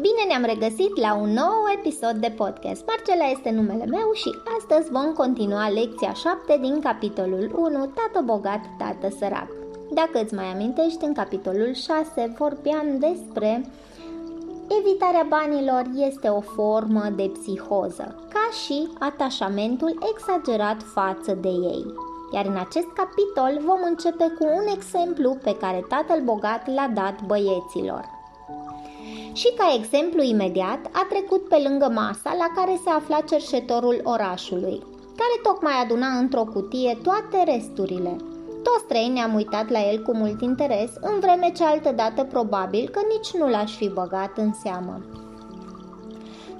Bine ne-am regăsit la un nou episod de podcast. Marcela este numele meu și astăzi vom continua lecția 7 din capitolul 1, Tată bogat, tată sărac. Dacă îți mai amintești, în capitolul 6 vorbeam despre evitarea banilor este o formă de psihoză, ca și atașamentul exagerat față de ei. Iar în acest capitol vom începe cu un exemplu pe care tatăl bogat l-a dat băieților. Și ca exemplu imediat a trecut pe lângă masa la care se afla cerșetorul orașului, care tocmai aduna într-o cutie toate resturile. Toți trei ne-am uitat la el cu mult interes, în vreme ce altădată probabil că nici nu l-aș fi băgat în seamă.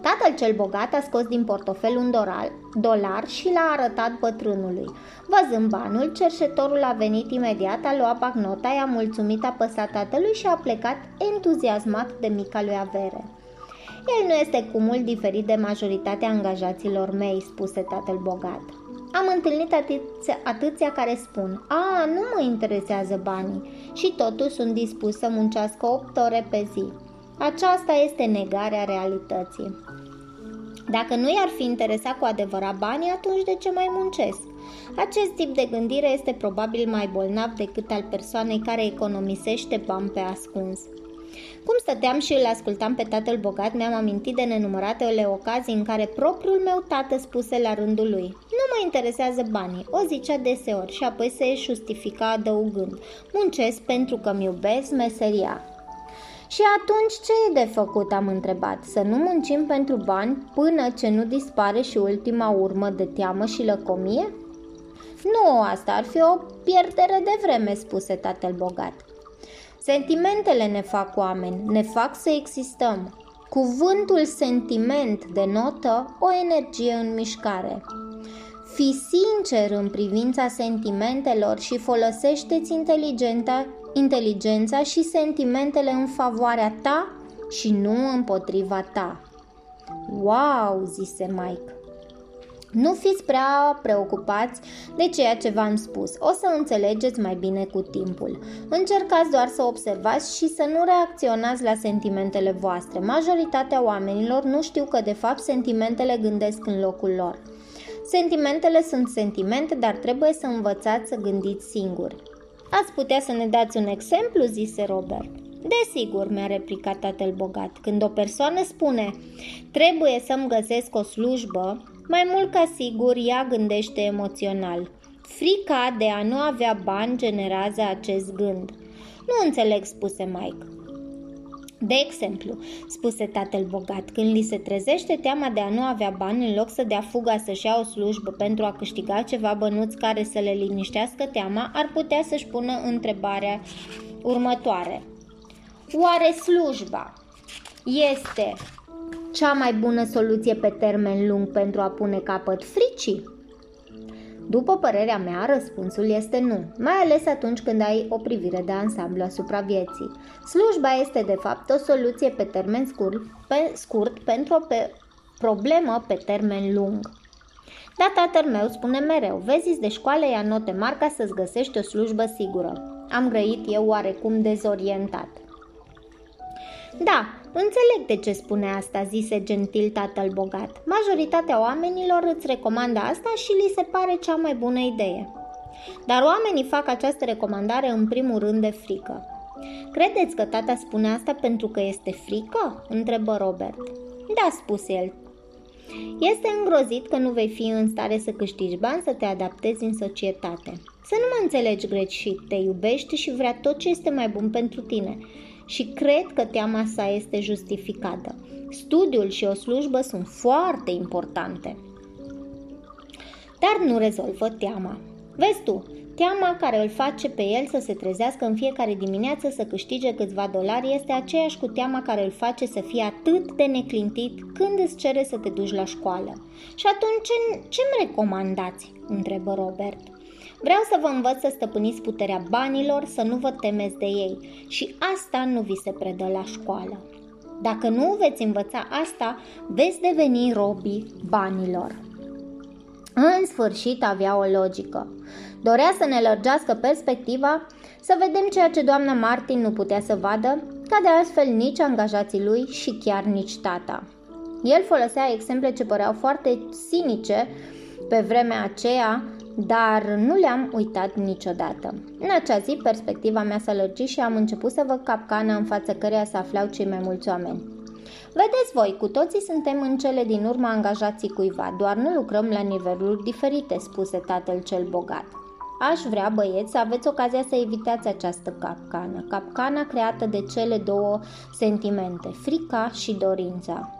Tatăl cel bogat a scos din portofel un dolar, dolar și l-a arătat bătrânului. Văzând banul, cerșetorul a venit imediat, a luat bagnota, i-a mulțumit apăsat tatălui și a plecat entuziasmat de mica lui avere. El nu este cu mult diferit de majoritatea angajaților mei, spuse tatăl bogat. Am întâlnit atâția, atâția care spun, a, nu mă interesează banii și totuși sunt dispus să muncească 8 ore pe zi. Aceasta este negarea realității. Dacă nu i-ar fi interesat cu adevărat banii, atunci de ce mai muncesc? Acest tip de gândire este probabil mai bolnav decât al persoanei care economisește bani pe ascuns. Cum stăteam și îl ascultam pe tatăl bogat, mi-am amintit de nenumăratele ocazii în care propriul meu tată spuse la rândul lui Nu mă interesează banii, o zicea deseori și apoi se justifica adăugând Muncesc pentru că mi iubesc meseria și atunci ce e de făcut, am întrebat, să nu muncim pentru bani până ce nu dispare și ultima urmă de teamă și lăcomie? Nu, asta ar fi o pierdere de vreme, spuse tatăl bogat. Sentimentele ne fac oameni, ne fac să existăm. Cuvântul sentiment denotă o energie în mișcare. Fii sincer în privința sentimentelor și folosește-ți inteligența inteligența și sentimentele în favoarea ta și nu împotriva ta. Wow, zise Mike. Nu fiți prea preocupați de ceea ce v-am spus, o să înțelegeți mai bine cu timpul. Încercați doar să observați și să nu reacționați la sentimentele voastre. Majoritatea oamenilor nu știu că de fapt sentimentele gândesc în locul lor. Sentimentele sunt sentimente, dar trebuie să învățați să gândiți singuri. Ați putea să ne dați un exemplu?" zise Robert. Desigur, mi-a replicat tatăl bogat. Când o persoană spune trebuie să-mi găsesc o slujbă, mai mult ca sigur ea gândește emoțional. Frica de a nu avea bani generează acest gând. Nu înțeleg, spuse Mike. De exemplu, spuse tatăl bogat, când li se trezește teama de a nu avea bani, în loc să dea fuga să-și ia o slujbă pentru a câștiga ceva bănuți care să le liniștească teama, ar putea să-și pună întrebarea următoare. Oare slujba este cea mai bună soluție pe termen lung pentru a pune capăt fricii? După părerea mea, răspunsul este nu, mai ales atunci când ai o privire de ansamblu asupra vieții. Slujba este de fapt o soluție pe termen scurt, pe, scurt pentru o pe, problemă pe termen lung. Da, tatăl meu spune mereu, vezi de școală ia note mari ca să-ți găsești o slujbă sigură. Am grăit eu oarecum dezorientat. Da, înțeleg de ce spune asta, zise gentil tatăl bogat. Majoritatea oamenilor îți recomandă asta și li se pare cea mai bună idee. Dar oamenii fac această recomandare în primul rând de frică. Credeți că tata spune asta pentru că este frică? întrebă Robert. Da, spuse el. Este îngrozit că nu vei fi în stare să câștigi bani, să te adaptezi în societate. Să nu mă înțelegi greșit, te iubește și vrea tot ce este mai bun pentru tine și cred că teama sa este justificată. Studiul și o slujbă sunt foarte importante. Dar nu rezolvă teama. Vezi tu, teama care îl face pe el să se trezească în fiecare dimineață să câștige câțiva dolari este aceeași cu teama care îl face să fie atât de neclintit când îți cere să te duci la școală. Și atunci ce, ce-mi recomandați? întrebă Robert. Vreau să vă învăț să stăpâniți puterea banilor, să nu vă temeți de ei și asta nu vi se predă la școală. Dacă nu veți învăța asta, veți deveni robii banilor. În sfârșit avea o logică. Dorea să ne lărgească perspectiva, să vedem ceea ce doamna Martin nu putea să vadă, ca de altfel nici angajații lui și chiar nici tata. El folosea exemple ce păreau foarte sinice pe vremea aceea, dar nu le-am uitat niciodată. În acea zi, perspectiva mea s-a lărgit și am început să văd capcana în fața căreia se aflau cei mai mulți oameni. Vedeți voi, cu toții suntem în cele din urmă angajații cuiva, doar nu lucrăm la niveluri diferite, spuse tatăl cel bogat. Aș vrea, băieți, să aveți ocazia să evitați această capcană, capcana creată de cele două sentimente, frica și dorința.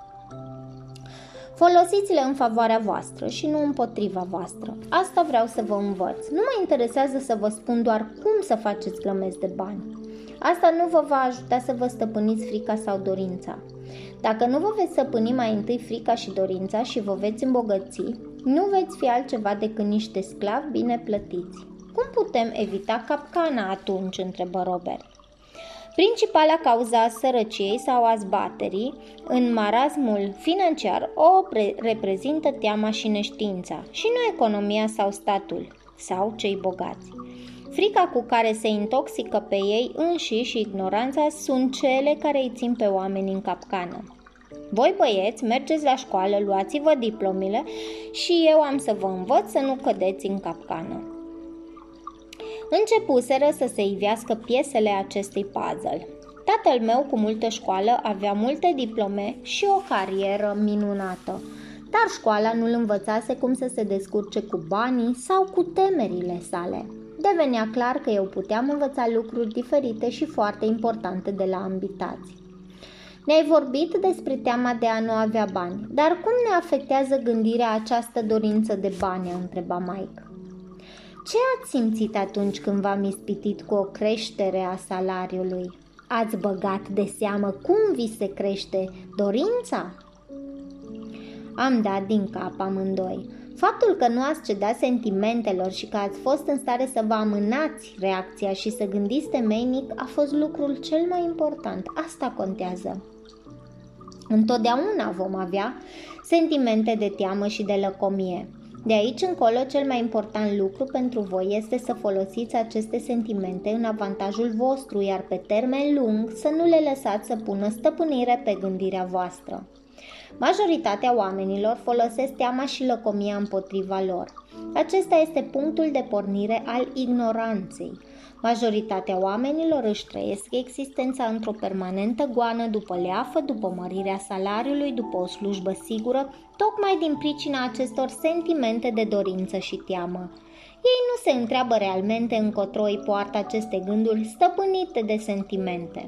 Folosiți-le în favoarea voastră și nu împotriva voastră. Asta vreau să vă învăț. Nu mă interesează să vă spun doar cum să faceți grămezi de bani. Asta nu vă va ajuta să vă stăpâniți frica sau dorința. Dacă nu vă veți stăpâni mai întâi frica și dorința și vă veți îmbogăți, nu veți fi altceva decât niște sclavi bine plătiți. Cum putem evita capcana atunci? întrebă Robert. Principala cauza a sărăciei sau a zbaterii în marasmul financiar o reprezintă teama și neștiința și nu economia sau statul sau cei bogați. Frica cu care se intoxică pe ei înșiși și ignoranța sunt cele care îi țin pe oameni în capcană. Voi băieți, mergeți la școală, luați-vă diplomile și eu am să vă învăț să nu cădeți în capcană. Începuseră să se ivească piesele acestui puzzle. Tatăl meu, cu multă școală, avea multe diplome și o carieră minunată, dar școala nu-l învățase cum să se descurce cu banii sau cu temerile sale. Devenea clar că eu puteam învăța lucruri diferite și foarte importante de la ambitați. Ne-ai vorbit despre teama de a nu avea bani, dar cum ne afectează gândirea această dorință de bani? a întrebat Mike. Ce ați simțit atunci când v-am ispitit cu o creștere a salariului? Ați băgat de seamă cum vi se crește dorința? Am dat din cap amândoi. Faptul că nu ați cedat sentimentelor și că ați fost în stare să vă amânați reacția și să gândiți temeinic a fost lucrul cel mai important. Asta contează. Întotdeauna vom avea sentimente de teamă și de lăcomie. De aici încolo, cel mai important lucru pentru voi este să folosiți aceste sentimente în avantajul vostru, iar pe termen lung să nu le lăsați să pună stăpânire pe gândirea voastră. Majoritatea oamenilor folosesc teama și lăcomia împotriva lor. Acesta este punctul de pornire al ignoranței. Majoritatea oamenilor își trăiesc existența într-o permanentă goană după leafă, după mărirea salariului, după o slujbă sigură, tocmai din pricina acestor sentimente de dorință și teamă. Ei nu se întreabă realmente încotro îi poartă aceste gânduri stăpânite de sentimente.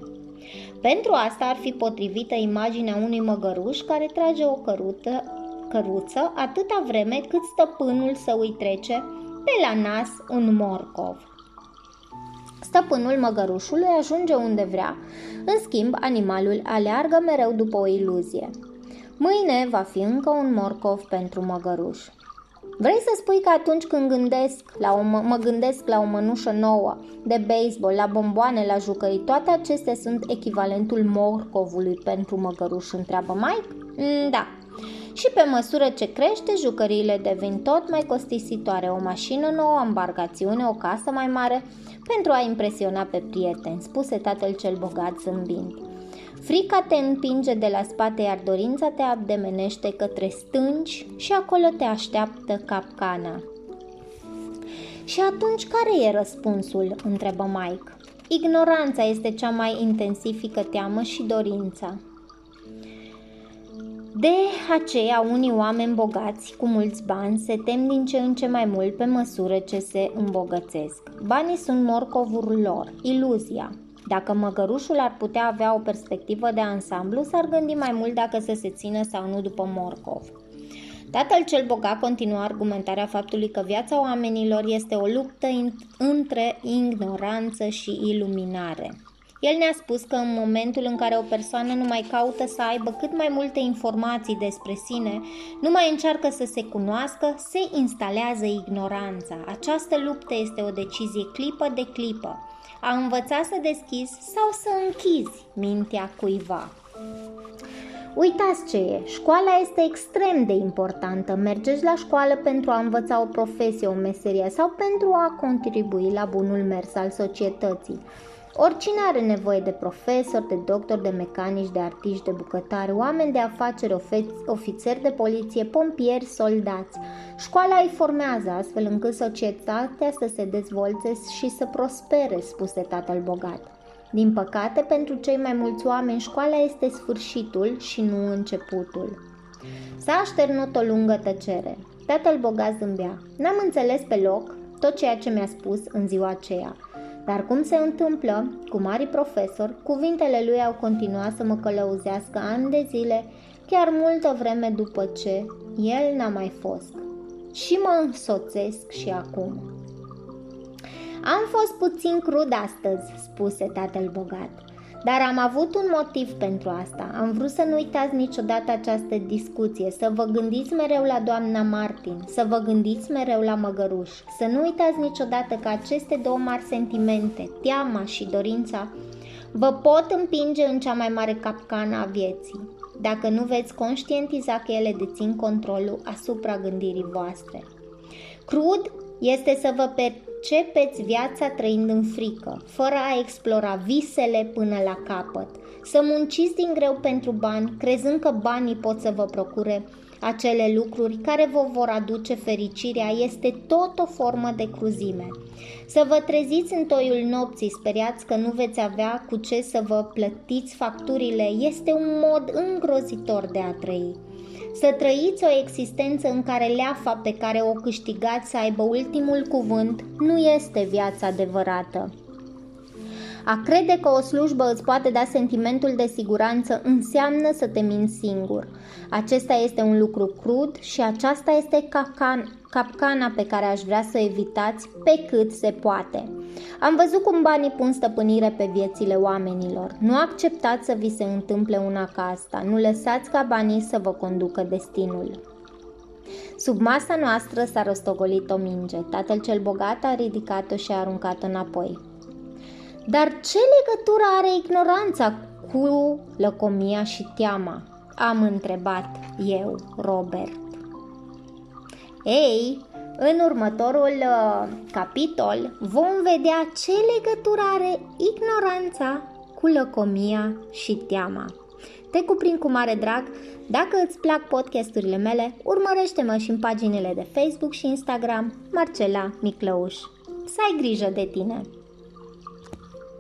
Pentru asta ar fi potrivită imaginea unui măgăruș care trage o cărută, căruță atâta vreme cât stăpânul să îi trece pe la nas un morcov. Stăpânul măgărușului ajunge unde vrea, în schimb animalul aleargă mereu după o iluzie. Mâine va fi încă un morcov pentru măgăruș. Vrei să spui că atunci când gândesc la o, mă gândesc la o mănușă nouă, de baseball, la bomboane, la jucării, toate acestea sunt echivalentul morcovului pentru măgăruș, întreabă Mike? Mm, da. Și pe măsură ce crește, jucăriile devin tot mai costisitoare. O mașină nouă, o embarcațiune, o casă mai mare, pentru a impresiona pe prieteni, spuse tatăl cel bogat zâmbind. Frica te împinge de la spate, iar dorința te abdemenește către stânci și acolo te așteaptă capcana. Și atunci care e răspunsul? întrebă Mike. Ignoranța este cea mai intensifică teamă și dorința. De aceea, unii oameni bogați cu mulți bani se tem din ce în ce mai mult pe măsură ce se îmbogățesc. Banii sunt morcovul lor, iluzia. Dacă măgărușul ar putea avea o perspectivă de ansamblu, s-ar gândi mai mult dacă să se țină sau nu după morcov. Tatăl cel bogat continua argumentarea faptului că viața oamenilor este o luptă între ignoranță și iluminare. El ne-a spus că în momentul în care o persoană nu mai caută să aibă cât mai multe informații despre sine, nu mai încearcă să se cunoască, se instalează ignoranța. Această luptă este o decizie clipă de clipă. A învăța să deschizi sau să închizi mintea cuiva. Uitați ce e, școala este extrem de importantă. Mergeți la școală pentru a învăța o profesie, o meserie sau pentru a contribui la bunul mers al societății. Oricine are nevoie de profesori, de doctori, de mecanici, de artiști, de bucătari, oameni de afaceri, ofițeri de poliție, pompieri, soldați. Școala îi formează astfel încât societatea să se dezvolte și să prospere, spuse tatăl bogat. Din păcate, pentru cei mai mulți oameni, școala este sfârșitul și nu începutul. S-a așternut o lungă tăcere. Tatăl bogat zâmbea. N-am înțeles pe loc tot ceea ce mi-a spus în ziua aceea. Dar cum se întâmplă, cu mari profesori, cuvintele lui au continuat să mă călăuzească ani de zile, chiar multă vreme după ce el n-a mai fost. Și mă însoțesc și acum. Am fost puțin crud astăzi, spuse tatăl bogat. Dar am avut un motiv pentru asta. Am vrut să nu uitați niciodată această discuție, să vă gândiți mereu la doamna Martin, să vă gândiți mereu la măgăruș, să nu uitați niciodată că aceste două mari sentimente, teama și dorința, vă pot împinge în cea mai mare capcană a vieții, dacă nu veți conștientiza că ele dețin controlul asupra gândirii voastre. Crud este să vă percepeți viața trăind în frică, fără a explora visele până la capăt, să munciți din greu pentru bani, crezând că banii pot să vă procure. Acele lucruri care vă vor aduce fericirea este tot o formă de cruzime. Să vă treziți în toiul nopții, speriați că nu veți avea cu ce să vă plătiți facturile, este un mod îngrozitor de a trăi să trăiți o existență în care leafa pe care o câștigați să aibă ultimul cuvânt nu este viața adevărată. A crede că o slujbă îți poate da sentimentul de siguranță înseamnă să te minți singur. Acesta este un lucru crud și aceasta este capcan, capcana pe care aș vrea să evitați pe cât se poate. Am văzut cum banii pun stăpânire pe viețile oamenilor. Nu acceptați să vi se întâmple una ca asta. Nu lăsați ca banii să vă conducă destinul. Sub masa noastră s-a rostogolit o minge. Tatăl cel bogat a ridicat-o și a aruncat-o înapoi. Dar ce legătură are ignoranța cu lăcomia și teama? Am întrebat eu, Robert. Ei, în următorul uh, capitol vom vedea ce legătură are ignoranța cu lăcomia și teama. Te cuprind cu mare drag. Dacă îți plac podcasturile mele, urmărește-mă și în paginile de Facebook și Instagram Marcela Miclăuș. Să ai grijă de tine!